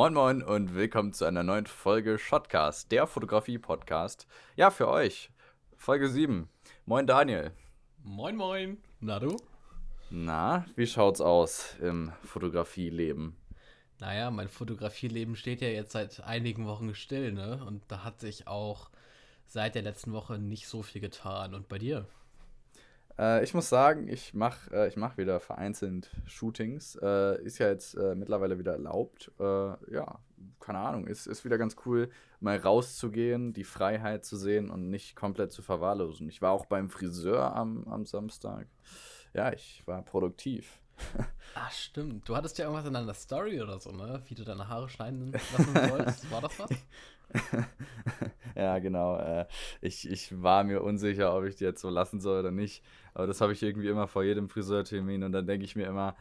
Moin Moin und willkommen zu einer neuen Folge Shotcast, der Fotografie-Podcast. Ja, für euch. Folge 7. Moin Daniel. Moin Moin. Na du? Na, wie schaut's aus im Fotografieleben? Naja, mein Fotografieleben steht ja jetzt seit einigen Wochen still, ne? Und da hat sich auch seit der letzten Woche nicht so viel getan. Und bei dir? Äh, ich muss sagen, ich mache äh, mach wieder vereinzelt Shootings. Äh, ist ja jetzt äh, mittlerweile wieder erlaubt. Äh, ja, keine Ahnung. Ist, ist wieder ganz cool, mal rauszugehen, die Freiheit zu sehen und nicht komplett zu verwahrlosen. Ich war auch beim Friseur am, am Samstag. Ja, ich war produktiv. Ach, stimmt. Du hattest ja irgendwas in deiner Story oder so, ne? Wie du deine Haare schneiden lassen sollst. War das was? ja, genau. Äh, ich, ich war mir unsicher, ob ich die jetzt so lassen soll oder nicht. Aber das habe ich irgendwie immer vor jedem Friseurtermin und dann denke ich mir immer,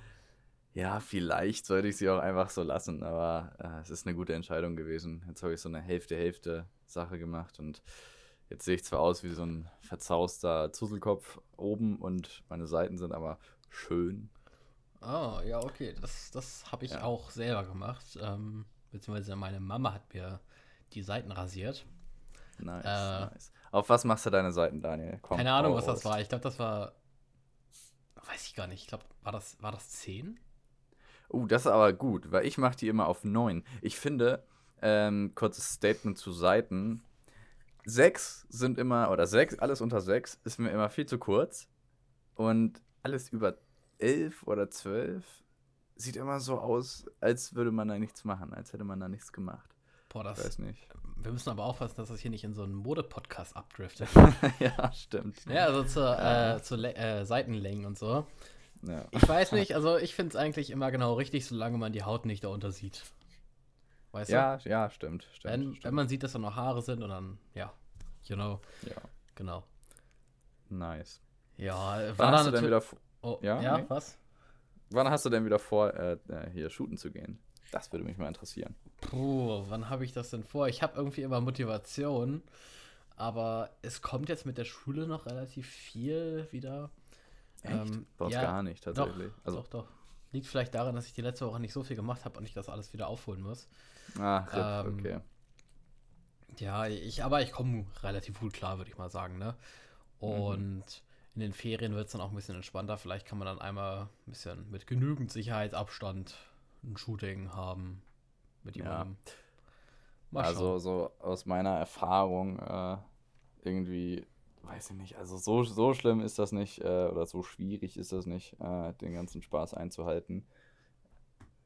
ja, vielleicht sollte ich sie auch einfach so lassen. Aber äh, es ist eine gute Entscheidung gewesen. Jetzt habe ich so eine Hälfte-Hälfte-Sache gemacht und jetzt sehe ich zwar aus wie so ein verzauster Zuselkopf oben und meine Seiten sind aber schön. Ah, ja, okay. Das, das habe ich ja. auch selber gemacht. Ähm, beziehungsweise meine Mama hat mir die Seiten rasiert. Nice, äh, nice. Auf was machst du deine Seiten, Daniel? Komm, keine Ahnung, was das war. Ich glaube, das war. Weiß ich gar nicht. Ich glaube, war das, war das 10? Uh, das ist aber gut, weil ich mache die immer auf 9. Ich finde, ähm, kurzes Statement zu Seiten. 6 sind immer, oder 6, alles unter 6 ist mir immer viel zu kurz. Und alles über 11 oder 12 sieht immer so aus, als würde man da nichts machen, als hätte man da nichts gemacht. Boah, das. Ich weiß nicht. Wir müssen aber aufpassen, dass das hier nicht in so einen Mode-Podcast abdriftet. ja, stimmt. Ja, also zur, ja. Äh, zur äh, Seitenlängen und so. Ja. Ich weiß nicht, also ich finde es eigentlich immer genau richtig, solange man die Haut nicht darunter sieht. Weißt ja, du? Ja, stimmt. stimmt, wenn, stimmt. wenn man sieht, dass da noch Haare sind und dann, ja, you know. Ja. Genau. Nice. Ja, wann hast du denn wieder. Oh, ja, ja nee? was? Wann hast du denn wieder vor, äh, äh hier shooten zu gehen? Das würde mich mal interessieren. Puh, wann habe ich das denn vor? Ich habe irgendwie immer Motivation, aber es kommt jetzt mit der Schule noch relativ viel wieder. Echt? Ähm, Bei uns ja, gar nicht, tatsächlich. Doch, also. doch, doch. Liegt vielleicht daran, dass ich die letzte Woche nicht so viel gemacht habe und ich das alles wieder aufholen muss. Ah, ähm, okay. Ja, ich, aber ich komme relativ gut klar, würde ich mal sagen, ne? Und mhm. In den Ferien wird es dann auch ein bisschen entspannter. Vielleicht kann man dann einmal ein bisschen mit genügend Sicherheitsabstand ein Shooting haben mit jemandem. Ja. Also so aus meiner Erfahrung äh, irgendwie, weiß ich nicht, also so, so schlimm ist das nicht äh, oder so schwierig ist das nicht, äh, den ganzen Spaß einzuhalten.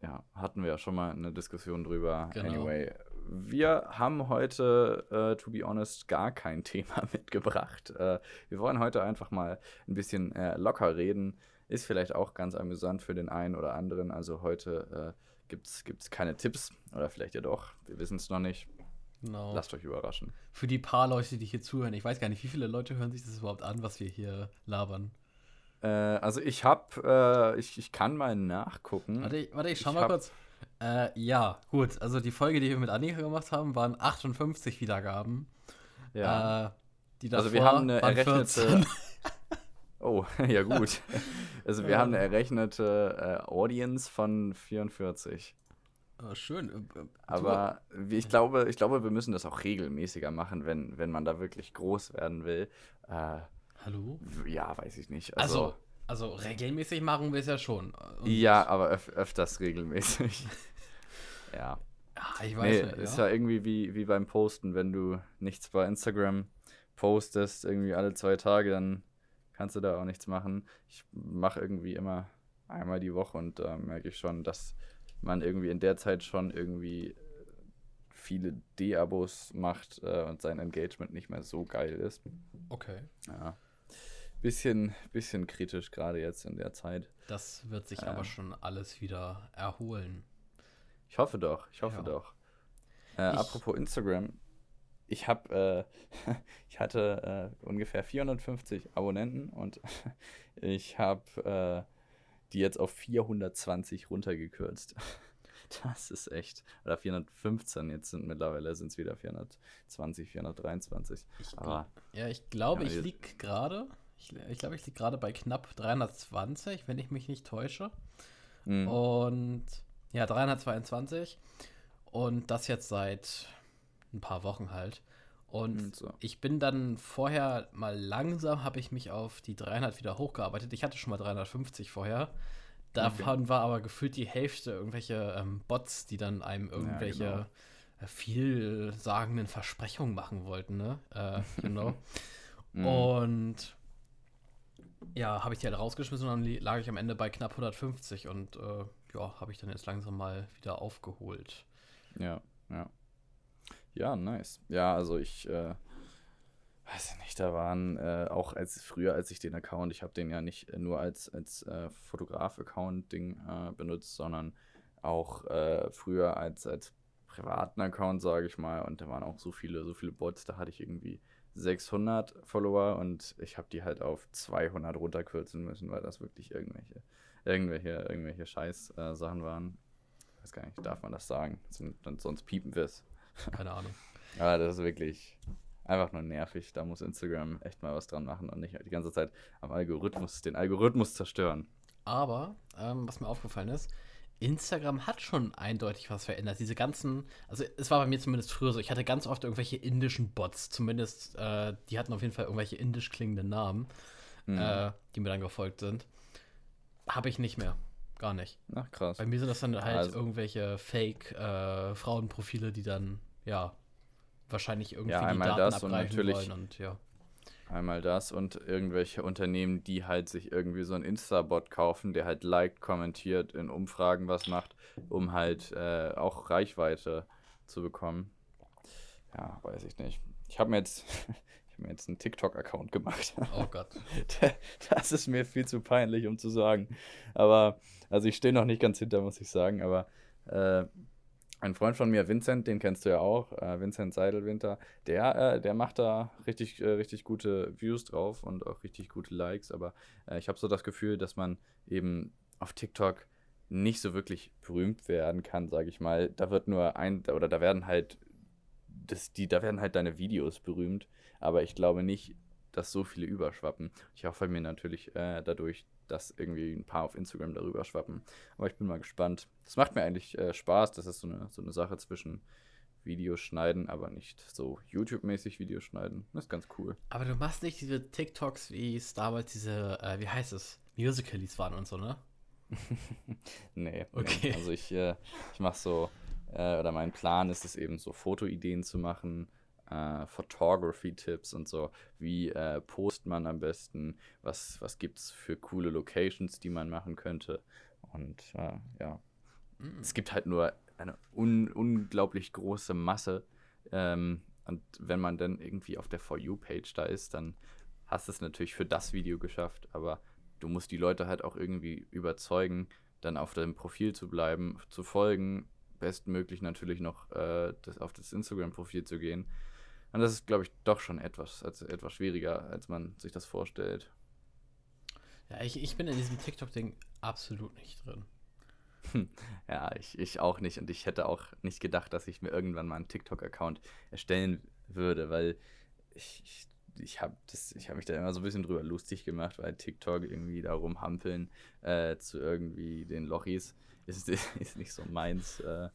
Ja, hatten wir ja schon mal eine Diskussion drüber. Genau. Anyway, wir haben heute, äh, to be honest, gar kein Thema mitgebracht. Äh, wir wollen heute einfach mal ein bisschen äh, locker reden. Ist vielleicht auch ganz amüsant für den einen oder anderen. Also heute äh, gibt es keine Tipps oder vielleicht ja doch. Wir wissen es noch nicht. Genau. Lasst euch überraschen. Für die paar Leute, die hier zuhören, ich weiß gar nicht, wie viele Leute hören sich das überhaupt an, was wir hier labern. Äh, also ich habe, äh, ich, ich kann mal nachgucken. Warte, warte ich schau ich mal kurz. Äh, ja, gut. Also die Folge, die wir mit Annika gemacht haben, waren 58 Wiedergaben. Ja. Äh, die davor also wir haben eine errechnete. Oh, ja gut. Also wir haben eine errechnete äh, Audience von 44. Oh, schön. Äh, äh, Aber ich glaube, ich glaube, wir müssen das auch regelmäßiger machen, wenn, wenn man da wirklich groß werden will. Äh, Hallo? Ja, weiß ich nicht. Also, also, also regelmäßig machen wir es ja schon. Und ja, aber öf öfters regelmäßig. ja. Ah, ich weiß nee, nicht, ist ja irgendwie wie, wie beim Posten, wenn du nichts bei Instagram postest, irgendwie alle zwei Tage, dann kannst du da auch nichts machen. Ich mache irgendwie immer einmal die Woche und da äh, merke ich schon, dass man irgendwie in der Zeit schon irgendwie viele D-Abos macht äh, und sein Engagement nicht mehr so geil ist. Okay. Ja. Bisschen, bisschen kritisch gerade jetzt in der Zeit. Das wird sich äh, aber schon alles wieder erholen. Ich hoffe doch, ich hoffe ja. doch. Äh, ich, apropos Instagram, ich habe, äh, ich hatte äh, ungefähr 450 Abonnenten und ich habe äh, die jetzt auf 420 runtergekürzt. Das ist echt. Oder 415, jetzt sind mittlerweile sind es wieder 420, 423. Ich, Aber, ja, ich glaube, ja, ich liege gerade, ich, ich glaube, ich liege gerade bei knapp 320, wenn ich mich nicht täusche. Mhm. Und ja, 322. Und das jetzt seit ein paar Wochen halt. Und hm, so. ich bin dann vorher mal langsam, habe ich mich auf die 300 wieder hochgearbeitet. Ich hatte schon mal 350 vorher. Davon okay. war aber gefühlt die Hälfte irgendwelche ähm, Bots, die dann einem irgendwelche ja, genau. Äh, vielsagenden Versprechungen machen wollten, ne? Äh, genau. mm. Und ja, habe ich die halt rausgeschmissen und dann lag ich am Ende bei knapp 150 und äh, ja, habe ich dann jetzt langsam mal wieder aufgeholt. Ja, ja. Ja, nice. Ja, also ich äh, weiß ich nicht, da waren äh, auch als früher, als ich den Account, ich habe den ja nicht nur als, als äh, Fotograf-Account-Ding äh, benutzt, sondern auch äh, früher als, als privaten Account, sage ich mal. Und da waren auch so viele, so viele Bots, da hatte ich irgendwie 600 Follower und ich habe die halt auf 200 runterkürzen müssen, weil das wirklich irgendwelche, irgendwelche, irgendwelche Scheiß-Sachen äh, waren. Ich weiß gar nicht, darf man das sagen? Sonst piepen wir es. Keine Ahnung. Aber das ist wirklich einfach nur nervig. Da muss Instagram echt mal was dran machen und nicht die ganze Zeit am Algorithmus, den Algorithmus zerstören. Aber, ähm, was mir aufgefallen ist, Instagram hat schon eindeutig was verändert. Diese ganzen, also es war bei mir zumindest früher so, ich hatte ganz oft irgendwelche indischen Bots, zumindest, äh, die hatten auf jeden Fall irgendwelche indisch klingenden Namen, mhm. äh, die mir dann gefolgt sind. Habe ich nicht mehr. Gar nicht. Ach, krass. Bei mir sind das dann halt also. irgendwelche Fake-Frauenprofile, äh, die dann, ja, wahrscheinlich irgendwie ja, die Daten das abgreifen wollen und ja. Einmal das und irgendwelche Unternehmen, die halt sich irgendwie so einen Insta-Bot kaufen, der halt liked, kommentiert, in Umfragen was macht, um halt äh, auch Reichweite zu bekommen. Ja, weiß ich nicht. Ich habe mir jetzt, ich habe mir jetzt einen TikTok-Account gemacht. Oh Gott. das ist mir viel zu peinlich, um zu sagen. Aber, also ich stehe noch nicht ganz hinter, muss ich sagen, aber äh, ein Freund von mir, Vincent, den kennst du ja auch, äh, Vincent Seidelwinter, der, äh, der macht da richtig, äh, richtig gute Views drauf und auch richtig gute Likes, aber äh, ich habe so das Gefühl, dass man eben auf TikTok nicht so wirklich berühmt werden kann, sage ich mal. Da wird nur ein, oder da werden halt, das, die, da werden halt deine Videos berühmt, aber ich glaube nicht, dass so viele überschwappen. Ich hoffe mir natürlich äh, dadurch, dass irgendwie ein paar auf Instagram darüber schwappen. Aber ich bin mal gespannt. Das macht mir eigentlich äh, Spaß. Das ist so eine, so eine Sache zwischen Videos schneiden, aber nicht so YouTube-mäßig Videos schneiden. Das ist ganz cool. Aber du machst nicht diese TikToks, wie es damals diese, äh, wie heißt es, Musicalies waren und so, ne? nee, okay. Nee. Also ich, äh, ich mache so, äh, oder mein Plan ist es eben so Fotoideen zu machen, äh, Photography-Tipps und so. Wie äh, post man am besten? Was, was gibt es für coole Locations, die man machen könnte? Und äh, ja, mhm. es gibt halt nur eine un unglaublich große Masse. Ähm, und wenn man dann irgendwie auf der For You-Page da ist, dann hast du es natürlich für das Video geschafft. Aber du musst die Leute halt auch irgendwie überzeugen, dann auf deinem Profil zu bleiben, zu folgen, bestmöglich natürlich noch äh, das, auf das Instagram-Profil zu gehen und das ist, glaube ich, doch schon etwas, also etwas schwieriger, als man sich das vorstellt. Ja, ich, ich bin in diesem TikTok-Ding absolut nicht drin. Ja, ich, ich auch nicht. Und ich hätte auch nicht gedacht, dass ich mir irgendwann mal einen TikTok-Account erstellen würde, weil ich, ich, ich habe hab mich da immer so ein bisschen drüber lustig gemacht, weil TikTok irgendwie da rumhampeln äh, zu irgendwie den Lochis ist, ist nicht so meins. Äh,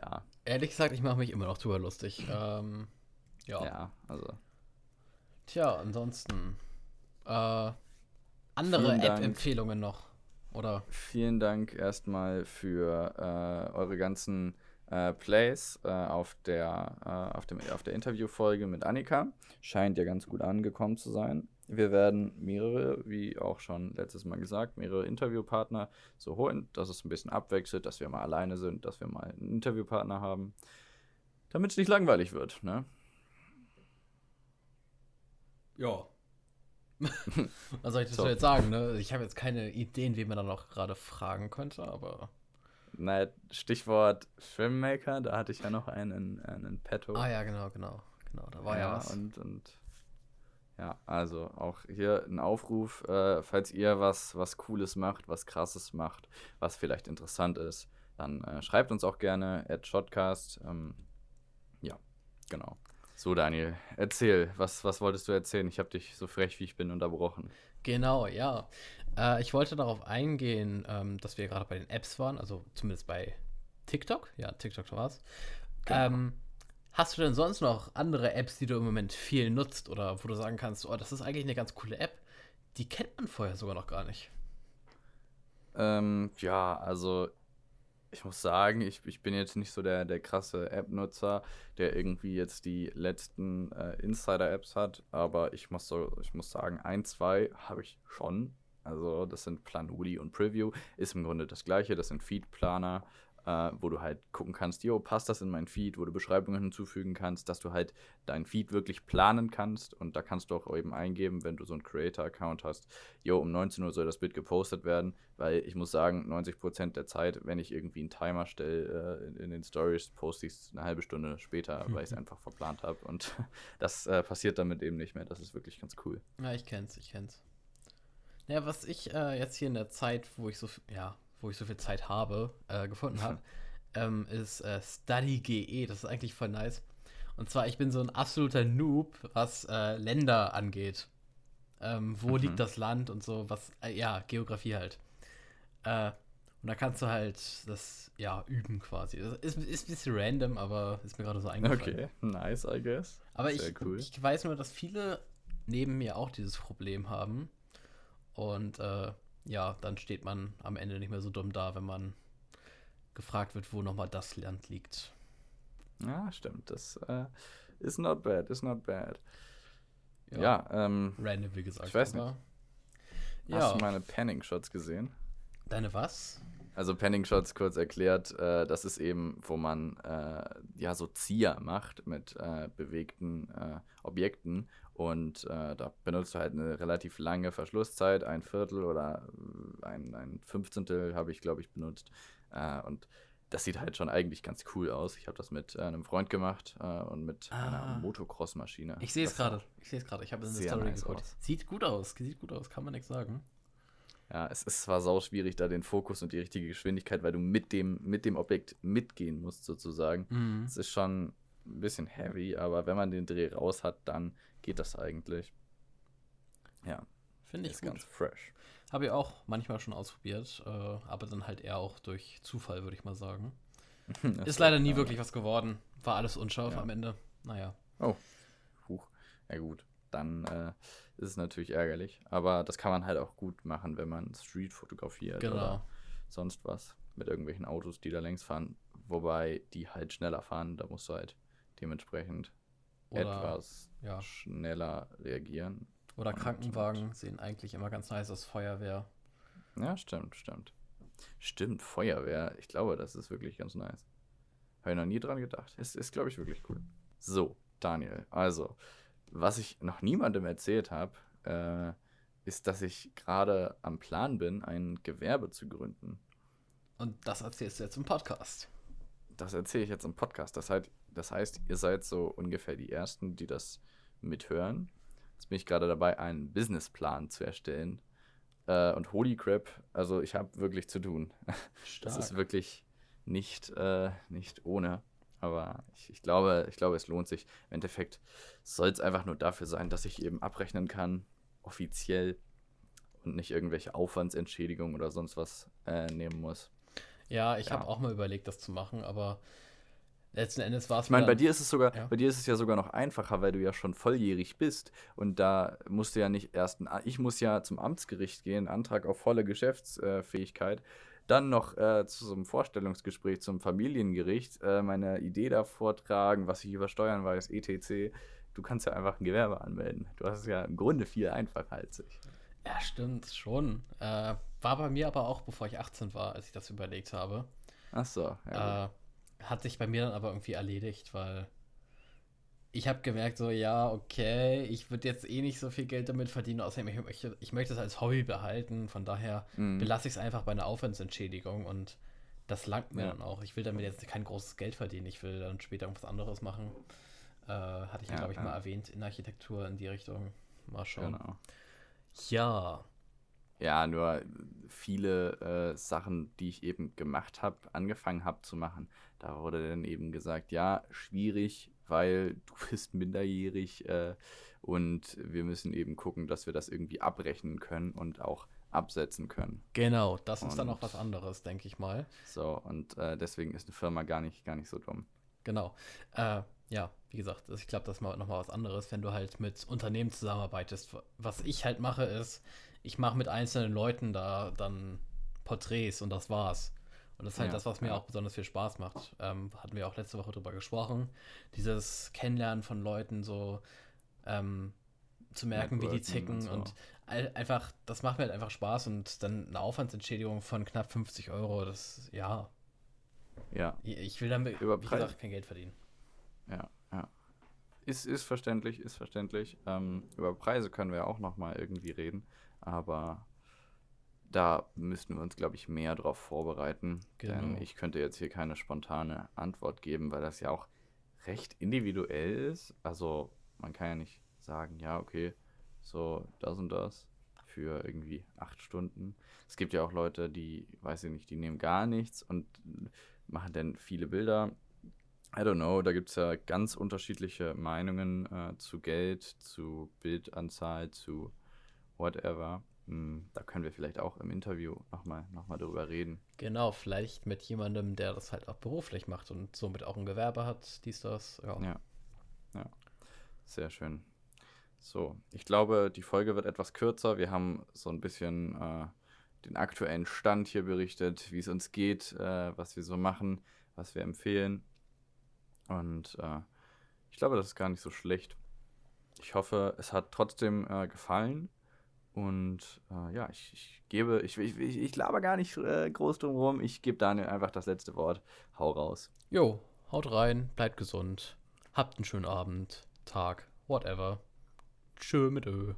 ja. Ehrlich gesagt, ich mache mich immer noch drüber lustig. ähm, ja. Ja, also. Tja, ansonsten. Äh, andere App-Empfehlungen noch, oder? Vielen Dank erstmal für äh, eure ganzen äh, Plays äh, auf, der, äh, auf, dem, auf der Interviewfolge mit Annika. Scheint ja ganz gut angekommen zu sein. Wir werden mehrere, wie auch schon letztes Mal gesagt, mehrere Interviewpartner so holen, dass es ein bisschen abwechselt, dass wir mal alleine sind, dass wir mal einen Interviewpartner haben, damit es nicht langweilig wird. Ne? Ja. Was soll ich das so. jetzt sagen, ne? Ich habe jetzt keine Ideen, wie man da noch gerade fragen könnte, aber. Naja, Stichwort Filmmaker, da hatte ich ja noch einen, einen Petto. Ah ja, genau, genau. Genau, da war ja, ja was. Und, und ja, also auch hier ein Aufruf, äh, falls ihr was, was Cooles macht, was Krasses macht, was vielleicht interessant ist, dann äh, schreibt uns auch gerne at Shotcast. Ähm, ja, genau. So, Daniel, erzähl, was, was wolltest du erzählen? Ich habe dich so frech wie ich bin unterbrochen. Genau, ja. Äh, ich wollte darauf eingehen, ähm, dass wir gerade bei den Apps waren, also zumindest bei TikTok? Ja, TikTok war's. Genau. Ähm, hast du denn sonst noch andere Apps, die du im Moment viel nutzt oder wo du sagen kannst, oh, das ist eigentlich eine ganz coole App, die kennt man vorher sogar noch gar nicht? Ähm, ja, also ich muss sagen, ich, ich bin jetzt nicht so der, der krasse App-Nutzer, der irgendwie jetzt die letzten äh, Insider-Apps hat, aber ich muss so, ich muss sagen, ein, zwei habe ich schon. Also das sind Planuli und Preview, ist im Grunde das gleiche, das sind Feed-Planer äh, wo du halt gucken kannst, jo, passt das in mein Feed, wo du Beschreibungen hinzufügen kannst, dass du halt dein Feed wirklich planen kannst und da kannst du auch eben eingeben, wenn du so einen Creator-Account hast, jo, um 19 Uhr soll das Bild gepostet werden, weil ich muss sagen, 90% der Zeit, wenn ich irgendwie einen Timer stelle äh, in, in, den Stories, poste ich es eine halbe Stunde später, weil ich es einfach verplant habe und das äh, passiert damit eben nicht mehr, das ist wirklich ganz cool. Ja, ich kenn's, ich kenn's. Ja, was ich äh, jetzt hier in der Zeit, wo ich so, ja, wo ich so viel Zeit habe, äh, gefunden habe, ähm, ist äh, StudyGE. Das ist eigentlich voll nice. Und zwar, ich bin so ein absoluter Noob, was äh, Länder angeht. Ähm, wo mhm. liegt das Land und so, was, äh, ja, Geografie halt. Äh, und da kannst du halt das, ja, üben quasi. Das ist, ist ein bisschen random, aber ist mir gerade so eingefallen. Okay, nice, I guess. Aber ich, cool. ich weiß nur, dass viele neben mir auch dieses Problem haben. Und äh, ja, dann steht man am Ende nicht mehr so dumm da, wenn man gefragt wird, wo nochmal das Land liegt. Ja, stimmt. Das äh, ist not bad, ist not bad. Ja, ja ähm, random, wie gesagt. Ich weiß nicht. Ja. Hast du meine Panning-Shots gesehen? Deine was? Also Panning-Shots kurz erklärt, äh, das ist eben, wo man äh, ja so Zieher macht mit äh, bewegten äh, Objekten und äh, da benutzt du halt eine relativ lange Verschlusszeit, ein Viertel oder äh, ein, ein Fünfzehntel habe ich, glaube ich, benutzt. Und das sieht halt schon eigentlich ganz cool aus. Ich habe das mit einem Freund gemacht und mit ah. einer Motocross-Maschine. Ich sehe es gerade. Ich sehe es gerade. Ich habe es in der Story nice geguckt. Sieht gut aus. Sieht gut aus. Kann man nichts sagen. Ja, es ist zwar sau schwierig, da den Fokus und die richtige Geschwindigkeit, weil du mit dem, mit dem Objekt mitgehen musst, sozusagen. Mhm. Es ist schon ein bisschen heavy, aber wenn man den Dreh raus hat, dann geht das eigentlich. Ja. Finde ich ist gut. ganz fresh. Habe ich auch manchmal schon ausprobiert, äh, aber dann halt eher auch durch Zufall, würde ich mal sagen. ist leider nie wirklich was geworden. War alles unscharf ja. am Ende. Naja. Oh. Huch. Ja gut. Dann äh, ist es natürlich ärgerlich. Aber das kann man halt auch gut machen, wenn man Street fotografiert genau. oder sonst was. Mit irgendwelchen Autos, die da längs fahren. Wobei die halt schneller fahren. Da musst du halt dementsprechend oder, etwas ja. schneller reagieren. Oder Krankenwagen sehen eigentlich immer ganz nice aus Feuerwehr. Ja, stimmt, stimmt. Stimmt, Feuerwehr. Ich glaube, das ist wirklich ganz nice. Habe ich noch nie dran gedacht. Ist, ist glaube ich, wirklich cool. So, Daniel. Also, was ich noch niemandem erzählt habe, äh, ist, dass ich gerade am Plan bin, ein Gewerbe zu gründen. Und das erzählst du jetzt im Podcast. Das erzähle ich jetzt im Podcast. Das heißt, das heißt, ihr seid so ungefähr die Ersten, die das mithören. Jetzt bin ich gerade dabei, einen Businessplan zu erstellen. Äh, und holy crap, also ich habe wirklich zu tun. Stark. Das ist wirklich nicht, äh, nicht ohne. Aber ich, ich, glaube, ich glaube, es lohnt sich. Im Endeffekt soll es einfach nur dafür sein, dass ich eben abrechnen kann, offiziell und nicht irgendwelche Aufwandsentschädigungen oder sonst was äh, nehmen muss. Ja, ich ja. habe auch mal überlegt, das zu machen, aber letzten Endes war es. Ich meine, bei dir ist es sogar, ja. bei dir ist es ja sogar noch einfacher, weil du ja schon volljährig bist und da musst du ja nicht erst, ein, ich muss ja zum Amtsgericht gehen, Antrag auf volle Geschäftsfähigkeit, dann noch äh, zu so einem Vorstellungsgespräch zum Familiengericht äh, meine Idee da vortragen, was ich über Steuern weiß, etc. Du kannst ja einfach ein Gewerbe anmelden. Du hast es ja im Grunde viel einfacher als ich. Ja, stimmt, schon. Äh, war bei mir aber auch, bevor ich 18 war, als ich das überlegt habe. Ach so, ja. Äh, hat sich bei mir dann aber irgendwie erledigt, weil ich habe gemerkt, so, ja, okay, ich würde jetzt eh nicht so viel Geld damit verdienen, außerdem ich möchte, ich möchte es als Hobby behalten, von daher mm. belasse ich es einfach bei einer Aufwandsentschädigung und das langt mir ja. dann auch. Ich will damit jetzt kein großes Geld verdienen, ich will dann später irgendwas anderes machen. Äh, hatte ich, ja, glaube ich, ja. mal erwähnt, in Architektur in die Richtung. Mal schauen. Genau. Ja. Ja, nur viele äh, Sachen, die ich eben gemacht habe, angefangen habe zu machen, da wurde dann eben gesagt, ja, schwierig, weil du bist minderjährig äh, und wir müssen eben gucken, dass wir das irgendwie abrechnen können und auch absetzen können. Genau, das und, ist dann auch was anderes, denke ich mal. So, und äh, deswegen ist eine Firma gar nicht, gar nicht so dumm. Genau. Äh, ja, wie gesagt, ich glaube, das ist nochmal was anderes, wenn du halt mit Unternehmen zusammenarbeitest. Was ich halt mache, ist, ich mache mit einzelnen Leuten da dann Porträts und das war's. Und das ist halt ja, das, was mir ja. auch besonders viel Spaß macht. Ähm, hatten wir auch letzte Woche drüber gesprochen. Dieses Kennenlernen von Leuten, so ähm, zu merken, wie die ticken und, so. und einfach, das macht mir halt einfach Spaß und dann eine Aufwandsentschädigung von knapp 50 Euro, das, ja. Ja. Ich will damit, Über wie gesagt, kein Geld verdienen. Ja, ja. Ist, ist verständlich, ist verständlich. Ähm, über Preise können wir auch nochmal irgendwie reden, aber da müssten wir uns, glaube ich, mehr drauf vorbereiten. Genau. Denn ich könnte jetzt hier keine spontane Antwort geben, weil das ja auch recht individuell ist. Also man kann ja nicht sagen, ja, okay, so das und das für irgendwie acht Stunden. Es gibt ja auch Leute, die, weiß ich nicht, die nehmen gar nichts und machen dann viele Bilder. I don't know, da gibt es ja ganz unterschiedliche Meinungen äh, zu Geld, zu Bildanzahl, zu whatever. Hm, da können wir vielleicht auch im Interview nochmal noch mal drüber reden. Genau, vielleicht mit jemandem, der das halt auch beruflich macht und somit auch ein Gewerbe hat, dies, das. Ja, ja. ja. Sehr schön. So, ich glaube, die Folge wird etwas kürzer. Wir haben so ein bisschen äh, den aktuellen Stand hier berichtet, wie es uns geht, äh, was wir so machen, was wir empfehlen. Und äh, ich glaube, das ist gar nicht so schlecht. Ich hoffe, es hat trotzdem äh, gefallen. Und äh, ja, ich, ich, gebe, ich, ich, ich laber gar nicht äh, groß drum rum. Ich gebe Daniel einfach das letzte Wort. Hau raus. Jo, haut rein, bleibt gesund. Habt einen schönen Abend, Tag, whatever. Tschö mit Ö.